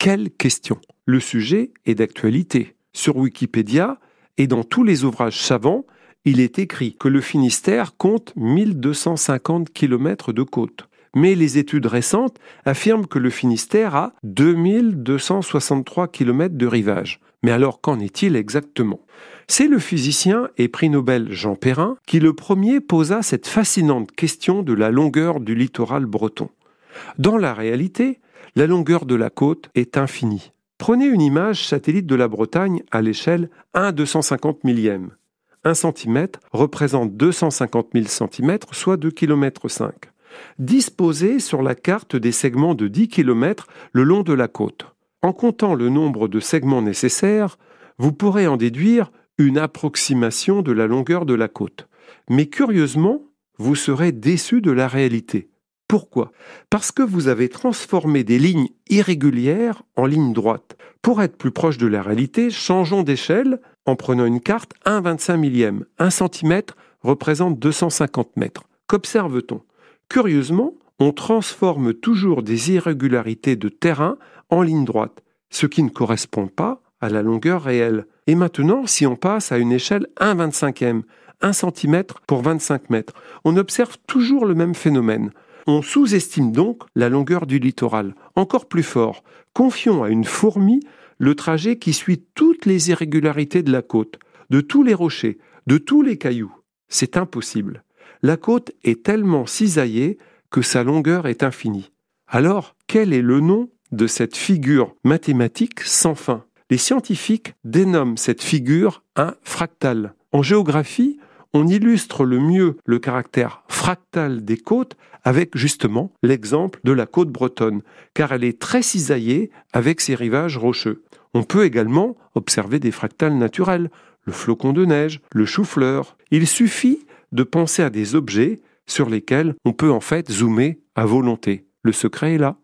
Quelle question? Le sujet est d'actualité. Sur Wikipédia et dans tous les ouvrages savants, il est écrit que le Finistère compte 1250 km de côte. Mais les études récentes affirment que le Finistère a 2263 km de rivage. Mais alors qu'en est-il exactement? C'est le physicien et prix Nobel Jean Perrin qui le premier posa cette fascinante question de la longueur du littoral breton. Dans la réalité, la longueur de la côte est infinie. Prenez une image satellite de la Bretagne à l'échelle 1 250 millième. 1 cm représente 250 000 cm, soit 2 km 5. Disposez sur la carte des segments de 10 km le long de la côte. En comptant le nombre de segments nécessaires, vous pourrez en déduire une approximation de la longueur de la côte. Mais curieusement, vous serez déçu de la réalité. Pourquoi? Parce que vous avez transformé des lignes irrégulières en lignes droites. Pour être plus proche de la réalité, changeons d'échelle en prenant une carte 1,25 millième. 1 cm représente 250 mètres. Qu'observe-t-on? Curieusement, on transforme toujours des irrégularités de terrain en ligne droite, ce qui ne correspond pas à la longueur réelle. Et maintenant, si on passe à une échelle 1 25e, 1 cm pour 25 mètres, on observe toujours le même phénomène. On sous-estime donc la longueur du littoral. Encore plus fort, confions à une fourmi le trajet qui suit toutes les irrégularités de la côte, de tous les rochers, de tous les cailloux. C'est impossible. La côte est tellement cisaillée que sa longueur est infinie. Alors, quel est le nom de cette figure mathématique sans fin? Les scientifiques dénomment cette figure un fractal. En géographie, on illustre le mieux le caractère fractal des côtes avec justement l'exemple de la côte bretonne, car elle est très cisaillée avec ses rivages rocheux. On peut également observer des fractales naturels, le flocon de neige, le chou-fleur. Il suffit de penser à des objets sur lesquels on peut en fait zoomer à volonté. Le secret est là.